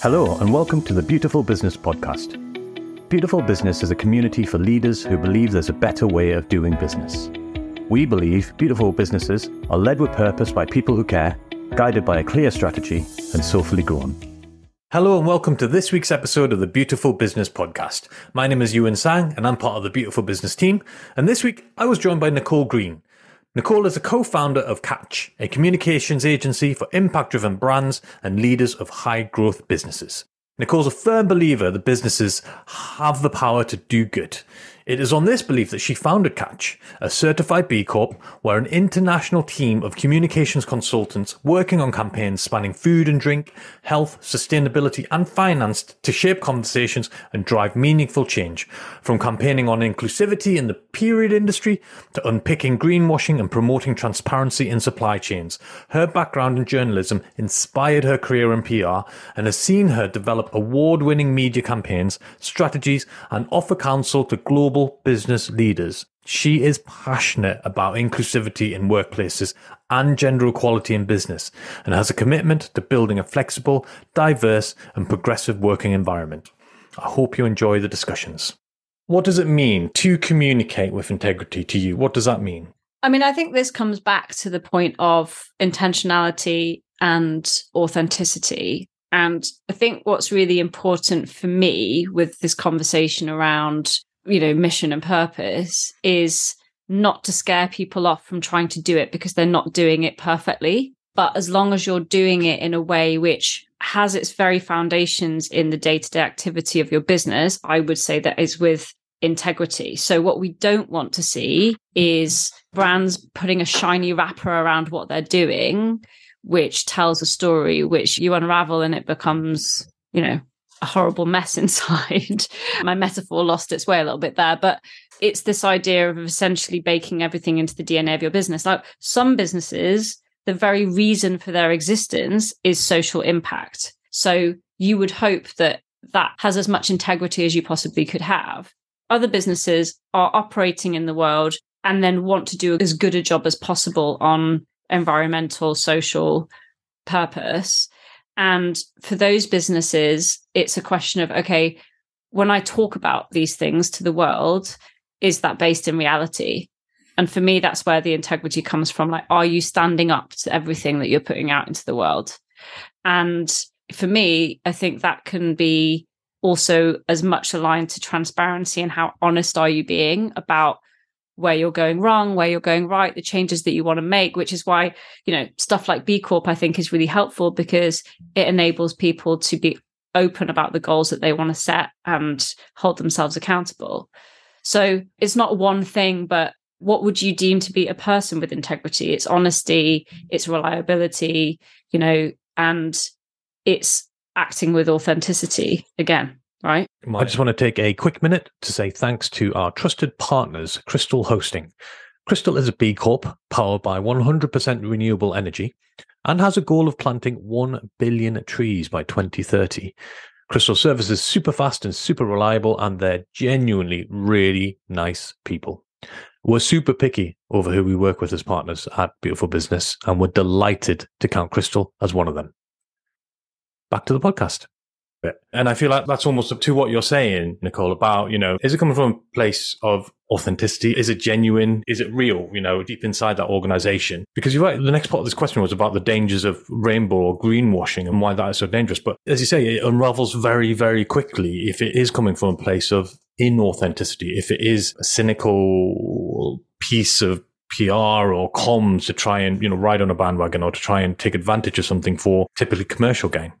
Hello, and welcome to the Beautiful Business Podcast. Beautiful Business is a community for leaders who believe there's a better way of doing business. We believe beautiful businesses are led with purpose by people who care, guided by a clear strategy, and soulfully grown. Hello, and welcome to this week's episode of the Beautiful Business Podcast. My name is Yiuwin Tsang, and I'm part of the Beautiful Business team. And this week, I was joined by Nicole Green, Nicole is a co founder of Catch, a communications agency for impact driven brands and leaders of high growth businesses. Nicole's a firm believer that businesses have the power to do good. It is on this belief that she founded Catch, a certified B Corp, where an international team of communications consultants working on campaigns spanning food and drink, health, sustainability, and finance to shape conversations and drive meaningful change. From campaigning on inclusivity in the period industry to unpicking greenwashing and promoting transparency in supply chains. Her background in journalism inspired her career in PR and has seen her develop award winning media campaigns, strategies, and offer counsel to global global business leaders. She is passionate about inclusivity in workplaces and gender equality in business and has a commitment to building a flexible, diverse, and progressive working environment. I hope you enjoy the discussions. What does it mean to communicate with integrity to you? What does that mean? I mean, I think this comes back to the point of intentionality and authenticity. And I think what's really important for me with this conversation around you know, mission and purpose is not to scare people off from trying to do it because they're not doing it perfectly. But as long as you're doing it in a way which has its very foundations in the day to day activity of your business, I would say that is with integrity. So, what we don't want to see is brands putting a shiny wrapper around what they're doing, which tells a story which you unravel and it becomes, you know, a horrible mess inside. My metaphor lost its way a little bit there, but it's this idea of essentially baking everything into the DNA of your business. Like some businesses, the very reason for their existence is social impact. So you would hope that that has as much integrity as you possibly could have. Other businesses are operating in the world and then want to do as good a job as possible on environmental, social purpose. And for those businesses, it's a question of, okay, when I talk about these things to the world, is that based in reality? And for me, that's where the integrity comes from. Like, are you standing up to everything that you're putting out into the world? And for me, I think that can be also as much aligned to transparency and how honest are you being about where you're going wrong, where you're going right, the changes that you want to make, which is why, you know, stuff like B Corp, I think is really helpful because it enables people to be open about the goals that they want to set and hold themselves accountable. So it's not one thing, but what would you deem to be a person with integrity? It's honesty, it's reliability, you know, and it's acting with authenticity again right? I just want to take a quick minute to say thanks to our trusted partners, Krystal Hosting. Krystal is a B Corp powered by 100% renewable energy and has a goal of planting 1 billion trees by 2030. Krystal service is super fast and super reliable, and they're genuinely really nice people. We're super picky over who we work with as partners at Beautiful Business, and we're delighted to count Krystal as one of them. Back to the podcast. And I feel like that's almost up to what you're saying, Nicole, about, you know, is it coming from a place of authenticity? Is it genuine? Is it real, you know, deep inside that organization? Because you're right. The next part of this question was about the dangers of rainbow or greenwashing and why that is so dangerous. But as you say, it unravels very, very quickly if it is coming from a place of inauthenticity, if it is a cynical piece of PR or comms to try and, you know, ride on a bandwagon or to try and take advantage of something for typically commercial gain.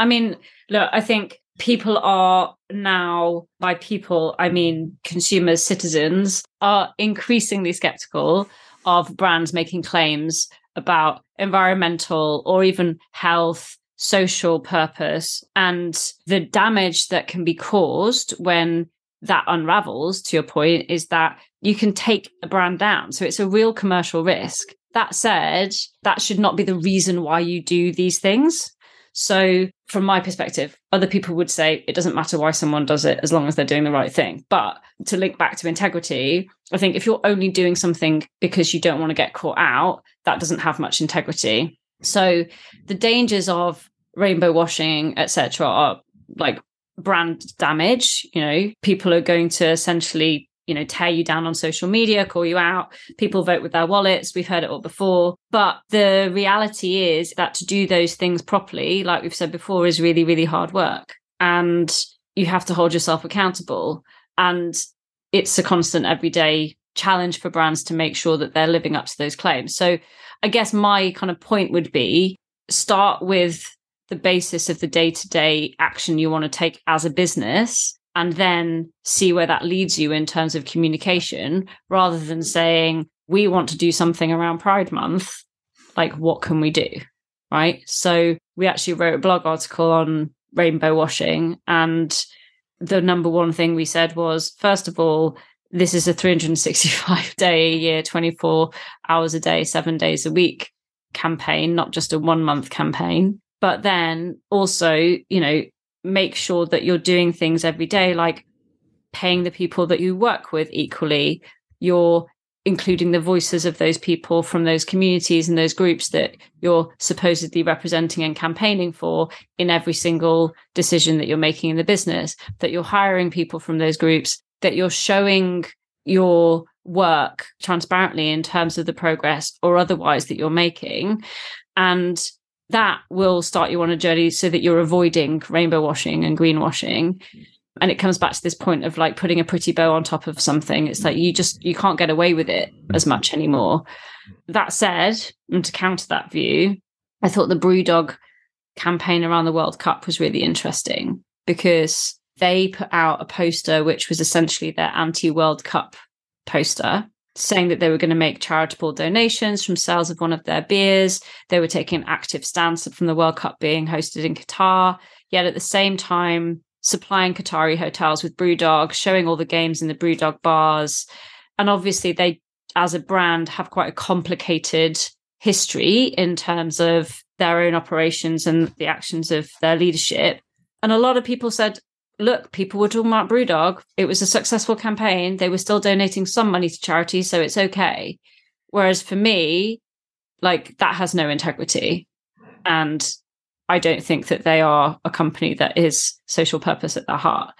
I mean, look, I think people are now, by people, I mean consumers, citizens, are increasingly skeptical of brands making claims about environmental or even health, social purpose, and the damage that can be caused when that unravels, to your point, is that you can take a brand down. So it's a real commercial risk. That said, that should not be the reason why you do these things. So, from my perspective, other people would say it doesn't matter why someone does it as long as they're doing the right thing. But to link back to integrity, I think if you're only doing something because you don't want to get caught out, that doesn't have much integrity. So, the dangers of rainbow washing, etc., are like brand damage. You know, people are going to essentially you know, tear you down on social media, call you out. People vote with their wallets. We've heard it all before. But the reality is that to do those things properly, like we've said before, is really, really hard work. And you have to hold yourself accountable. And it's a constant everyday challenge for brands to make sure that they're living up to those claims. So I guess my kind of point would be start with the basis of the day to day action you want to take as a business and then see where that leads you in terms of communication rather than saying, we want to do something around Pride Month. Like, what can we do? Right. So, we actually wrote a blog article on rainbow washing. And the number one thing we said was, first of all, this is a 365 day a year, 24 hours a day, seven days a week campaign, not just a one month campaign. But then also, you know, make sure that you're doing things every day, like paying the people that you work with equally. You're including the voices of those people from those communities and those groups that you're supposedly representing and campaigning for in every single decision that you're making in the business, that you're hiring people from those groups, that you're showing your work transparently in terms of the progress or otherwise that you're making. And that will start you on a journey so that you're avoiding rainbow washing and greenwashing and it comes back to this point of like putting a pretty bow on top of something. It's like you just you can't get away with it as much anymore. That said and to counter that view i thought the brewdog campaign around the world cup was really interesting because they put out a poster which was essentially their anti-world cup poster saying that they were going to make charitable donations from sales of one of their beers. They were taking an active stance from the World Cup being hosted in Qatar, yet at the same time, supplying Qatari hotels with Brewdog, showing all the games in the Brewdog bars. And obviously, they, as a brand, have quite a complicated history in terms of their own operations and the actions of their leadership. And a lot of people said, look, people were talking about Brewdog. It was a successful campaign. They were still donating some money to charity, so it's okay. Whereas for me, like that has no integrity. And I don't think that they are a company that is social purpose at their heart.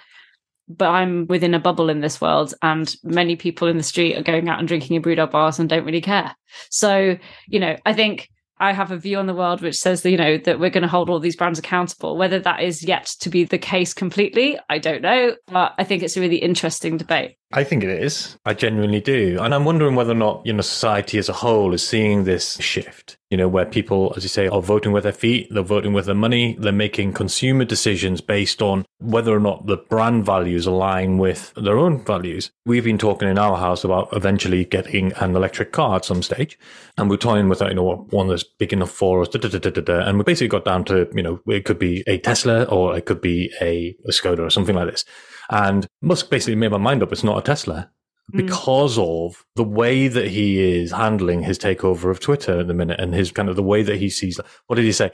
But I'm within a bubble in this world, and many people in the street are going out and drinking in Brewdog bars and don't really care. So, you know, I think I have a view on the world which says that, you know, that we're going to hold all these brands accountable. Whether that is yet to be the case completely, I don't know. But I think it's a really interesting debate. I think it is. I genuinely do. And I'm wondering whether or not, you know, society as a whole is seeing this shift, you know, where people, as you say, are voting with their feet, they're voting with their money, they're making consumer decisions based on whether or not the brand values align with their own values. We've been talking in our house about eventually getting an electric car at some stage. And we're toying with, you know, one that's big enough for us. Da, da, da, and we basically got down to, you know, it could be a Tesla or it could be a, a Skoda or something like this. And Musk basically made my mind up. It's not a Tesla hmm. because of the way that he is handling his takeover of Twitter at the minute and his kind of the way that he sees. What did he say?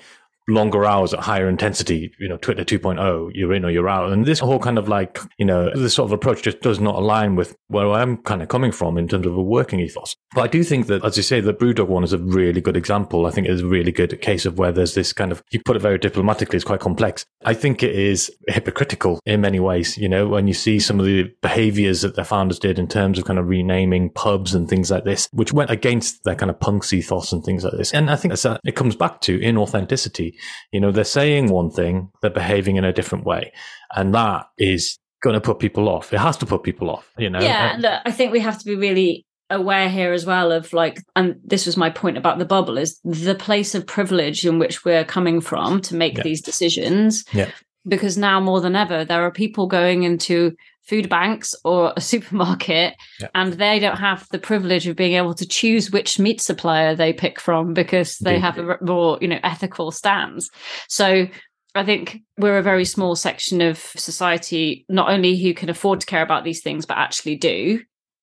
Longer hours at higher intensity, you know, Twitter 2.0, you're in or you're out. And this whole kind of like, you know, this sort of approach just does not align with where I'm kind of coming from in terms of a working ethos. But I do think that, as you say, the Brewdog one is a really good example. I think it is a really good case of where there's this kind of, you put it very diplomatically, it's quite complex. I think it is hypocritical in many ways, you know, when you see some of the behaviors that their founders did in terms of kind of renaming pubs and things like this, which went against their kind of punks ethos and things like this. And I think that it comes back to inauthenticity you know, they're saying one thing, they're behaving in a different way. And that is going to put people off. It has to put people off, you know? Yeah. Look, uh, I think we have to be really aware here as well of like, and this was my point about the bubble is the place of privilege in which we're coming from to make yeah. these decisions. Yeah. Because now more than ever, there are people going into food banks or a supermarket yeah. and they don't have the privilege of being able to choose which meat supplier they pick from because they have a more you know ethical stance so I think we're a very small section of society, not only who can afford to care about these things, but actually do.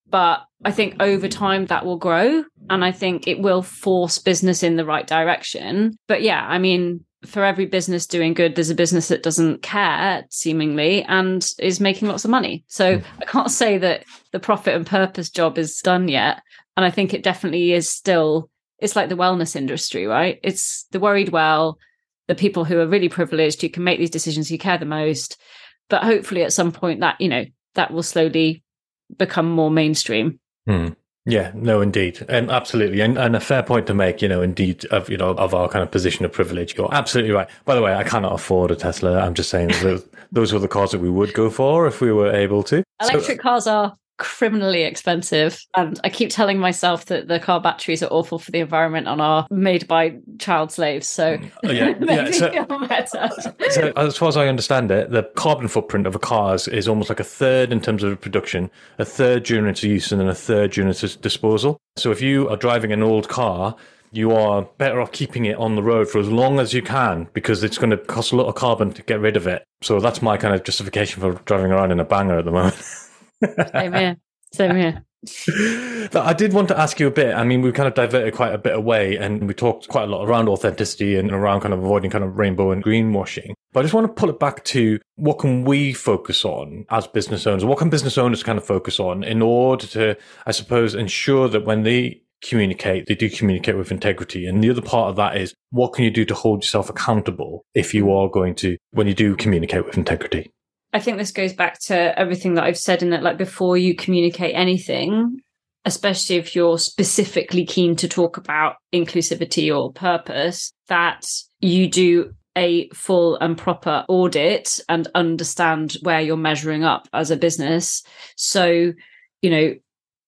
But I think over time that will grow. And I think it will force business in the right direction. But yeah, I mean, for every business doing good, there's a business that doesn't care, seemingly, and is making lots of money. So hmm. I can't say that the profit and purpose job is done yet. And I think it definitely is still, it's like the wellness industry, right? It's the worried well. the people who are really privileged who can make these decisions who care the most but hopefully at some point that you know that will slowly become more mainstream hmm. Yeah, no, indeed, and absolutely, and, and a fair point to make. You know, indeed, of you know of our kind of position of privilege. You're absolutely right. By the way, I cannot afford a Tesla. I'm just saying those, those were the cars that we would go for if we were able to. Electric so, cars are criminally expensive. And I keep telling myself that the car batteries are awful for the environment and are made by child slaves. So, mm. oh, yeah, yeah. So, so, as far as I understand it, the carbon footprint of a car is, is, almost like a third in terms of production, a third during its use, and then a third during its disposal. So, if you are driving an old car, you are better off keeping it on the road for as long as you can because it's going to cost a lot of carbon to get rid of it. So that's my kind of justification for driving around in a banger at the moment. Same here. Same here. I did want to ask you a bit. I mean, we kind of diverted quite a bit away and we talked quite a lot around authenticity and around kind of avoiding kind of rainbow and greenwashing. But I just want to pull it back to what can we focus on as business owners? What can business owners kind of focus on in order to, I suppose, ensure that when they communicate, they do communicate with integrity. And the other part of that is what can you do to hold yourself accountable if you mm. are going to, when you do communicate with integrity? I think this goes back to everything that I've said in that, like, before you communicate anything, especially if you're specifically keen to talk about inclusivity or purpose, that you do a full and proper audit and understand where you're measuring up as a business. So, you know,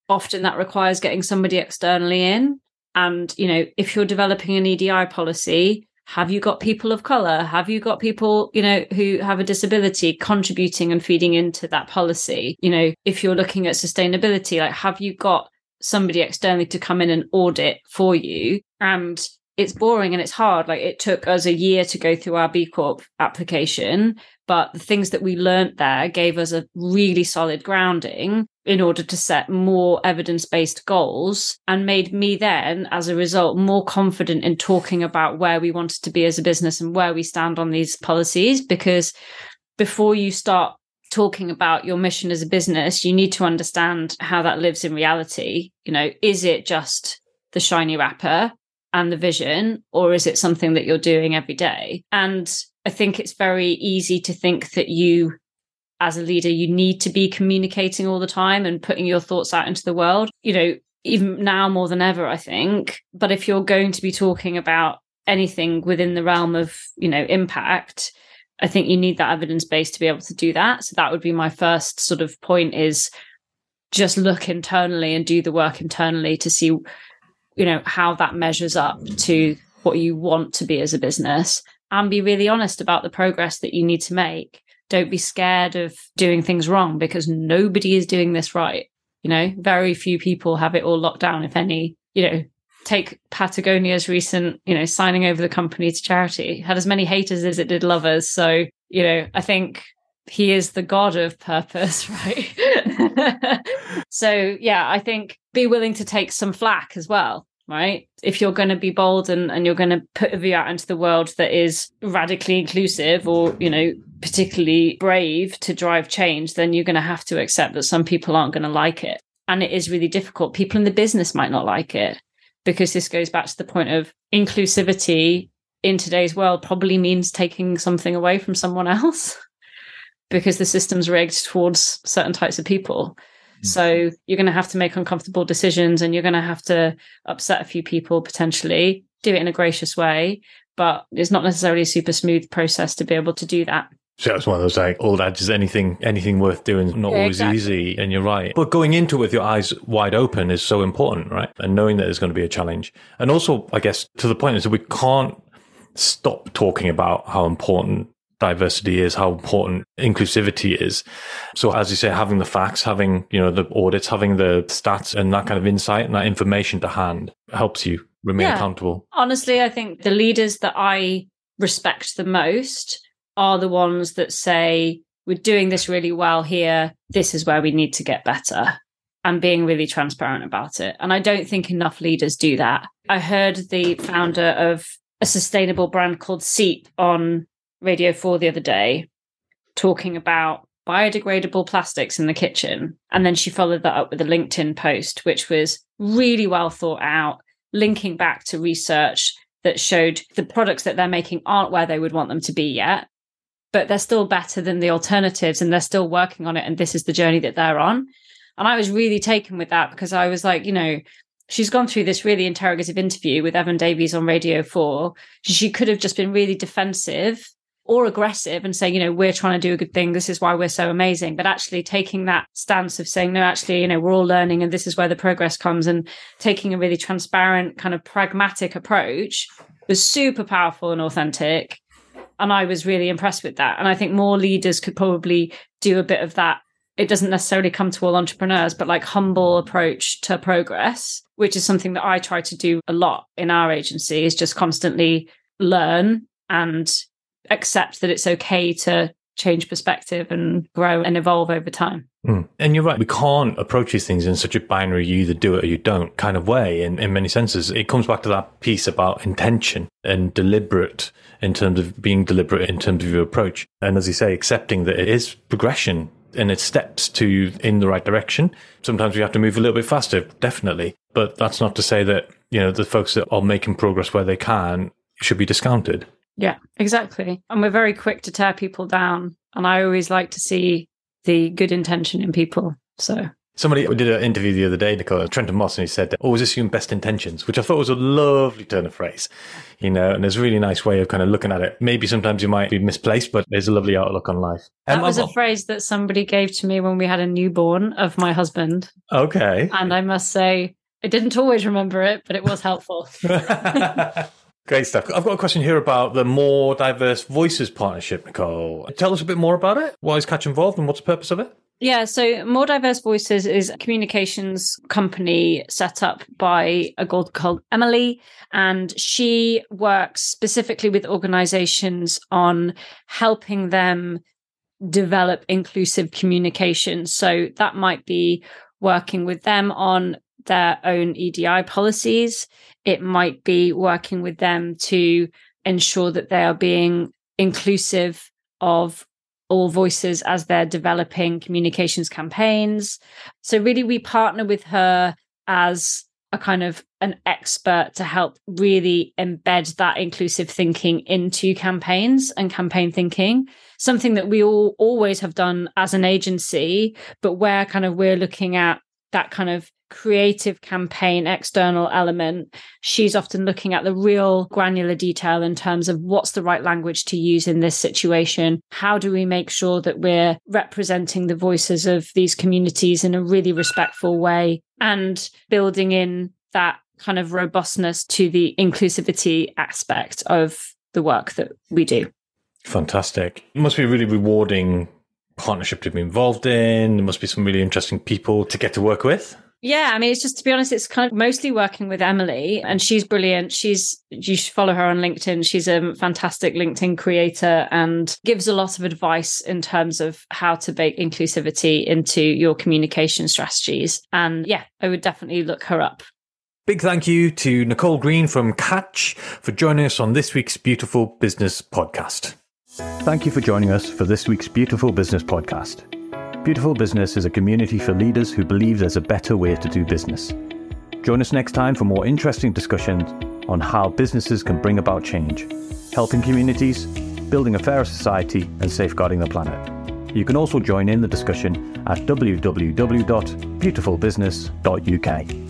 often that requires getting somebody externally in. And, you know, if you're developing an EDI policy, have you got people of color? Have you got people you know who have a disability contributing and feeding into that policy? You know if you're looking at sustainability like have you got somebody externally to come in and audit for you? And it's boring and it's hard. Like it took us a year to go through our b corp application but the things that we learned there gave us a really solid grounding in order to set more evidence based goals and made me then, as a result, more confident in talking about where we wanted to be as a business and where we stand on these policies. Because before you start talking about your mission as a business, you need to understand how that lives in reality. You know, is it just the shiny wrapper and the vision, or is it something that you're doing every day? And I think it's very easy to think that you, as a leader, you need to be communicating all the time and putting your thoughts out into the world. You know, even now more than ever, I think. But if you're going to be talking about anything within the realm of, you know, impact, I think you need that evidence base to be able to do that. So that would be my first sort of point is just look internally and do the work internally to see, you know, how that measures up to what you want to be as a business and be really honest about the progress that you need to make. Don't be scared of doing things wrong because nobody is doing this right. You know, very few people have it all locked down, if any. You know, take Patagonia's recent, you know, signing over the company to charity, had as many haters as it did lovers. So, you know, I think he is the god of purpose, right? so, yeah, I think be willing to take some flack as well right? If you're going to be bold and, and you're going to put a view out into the world that is radically inclusive or, you know, particularly brave to drive change, then you're going to have to accept that some people aren't going to like it. And it is really difficult. People in the business might not like it because this goes back to the point of inclusivity in today's world probably means taking something away from someone else because the system's rigged towards certain types of people. Mm. So you're going to have to make uncomfortable decisions and you're going to have to upset a few people potentially, do it in a gracious way. But it's not necessarily a super smooth process to be able to do that. So it's one of those like old adage: anything, anything worth doing is not yeah, always exactly. easy. And you're right. But going into it with your eyes wide open is so important, right? And knowing that there's going to be a challenge. And also, I guess to the point is that we can't stop talking about how important diversity is, how important inclusivity is. So as you say, having the facts, having, you know, the audits, having the stats and that kind of insight and that information to hand helps you remain yeah. accountable. Honestly, I think the leaders that I respect the most are the ones that say, we're doing this really well here. This is where we need to get better and being really transparent about it. And I don't think enough leaders do that. I heard the founder of a sustainable brand called Seep on Radio 4 the other day talking about biodegradable plastics in the kitchen. And then she followed that up with a LinkedIn post, which was really well thought out, linking back to research that showed the products that they're making aren't where they would want them to be yet, but they're still better than the alternatives and they're still working on it. And this is the journey that they're on. And I was really taken with that because I was like, you know, she's gone through this really interrogative interview with Evan Davis on Radio 4. She could have just been really defensive or aggressive and saying, you know, we're trying to do a good thing. This is why we're so amazing. But actually taking that stance of saying, no, actually, you know, we're all learning and this is where the progress comes and taking a really transparent, kind of pragmatic approach was super powerful and authentic. And I was really impressed with that. And I think more leaders could probably do a bit of that. It doesn't necessarily come to all entrepreneurs, but like humble approach to progress, which is something that I try to do a lot in our agency is just constantly learn and accept that it's okay to change perspective and grow and evolve over time. Mm. And you're right. We can't approach these things in such a binary, you either do it or you don't kind of way in, in many senses. It comes back to that piece about intention and deliberate in terms of being deliberate in terms of your approach. And as you say, accepting that it is progression and it's steps to in the right direction. Sometimes we have to move a little bit faster, definitely. But that's not to say that, you know, the folks that are making progress where they can should be discounted. Yeah, exactly. And we're very quick to tear people down. And I always like to see the good intention in people. So Somebody did an interview the other day, Nicole, Trenton Moss, and he said, always assume best intentions, which I thought was a lovely turn of phrase, you know, and there's a really nice way of kind of looking at it. Maybe sometimes you might be misplaced, but there's a lovely outlook on life. That um, was a phrase that somebody gave to me when we had a newborn of my husband. Okay. And I must say, I didn't always remember it, but it was helpful. Great stuff. I've got a question here about the More Diverse Voices partnership, Nicole. Tell us a bit more about it. Why is Catch involved and what's the purpose of it? Yeah, so More Diverse Voices is a communications company set up by a girl called Emily, and she works specifically with organizations on helping them develop inclusive communication. So that might be working with them on their own EDI policies. It might be working with them to ensure that they are being inclusive of all voices as they're developing communications campaigns. So, really, we partner with her as a kind of an expert to help really embed that inclusive thinking into campaigns and campaign thinking something that we all always have done as an agency but where kind of we're looking at that kind of creative campaign external element she's often looking at the real granular detail in terms of what's the right language to use in this situation. How do we make sure that we're representing the voices of these communities in a really respectful way and building in that kind of robustness to the inclusivity aspect of the work that we do? Fantastic. It must be a really rewarding partnership to be involved in. There must be some really interesting people to get to work with yeah, I mean, it's just to be honest, it's kind of mostly working with Emily, and she's brilliant. She's you should follow her on LinkedIn. She's a fantastic LinkedIn creator and gives a lot of advice in terms of how to bake inclusivity into your communication strategies. And yeah, I would definitely look her up. Big thank you to Nicole Green from Catch for joining us on this week's Beautiful Business Podcast. Thank you for joining us for this week's Beautiful Business Podcast. Beautiful Business is a community for leaders who believe there's a better way to do business. Join us next time for more interesting discussions on how businesses can bring about change, helping communities, building a fairer society, and safeguarding the planet. You can also join in the discussion at www.beautifulbusiness.uk.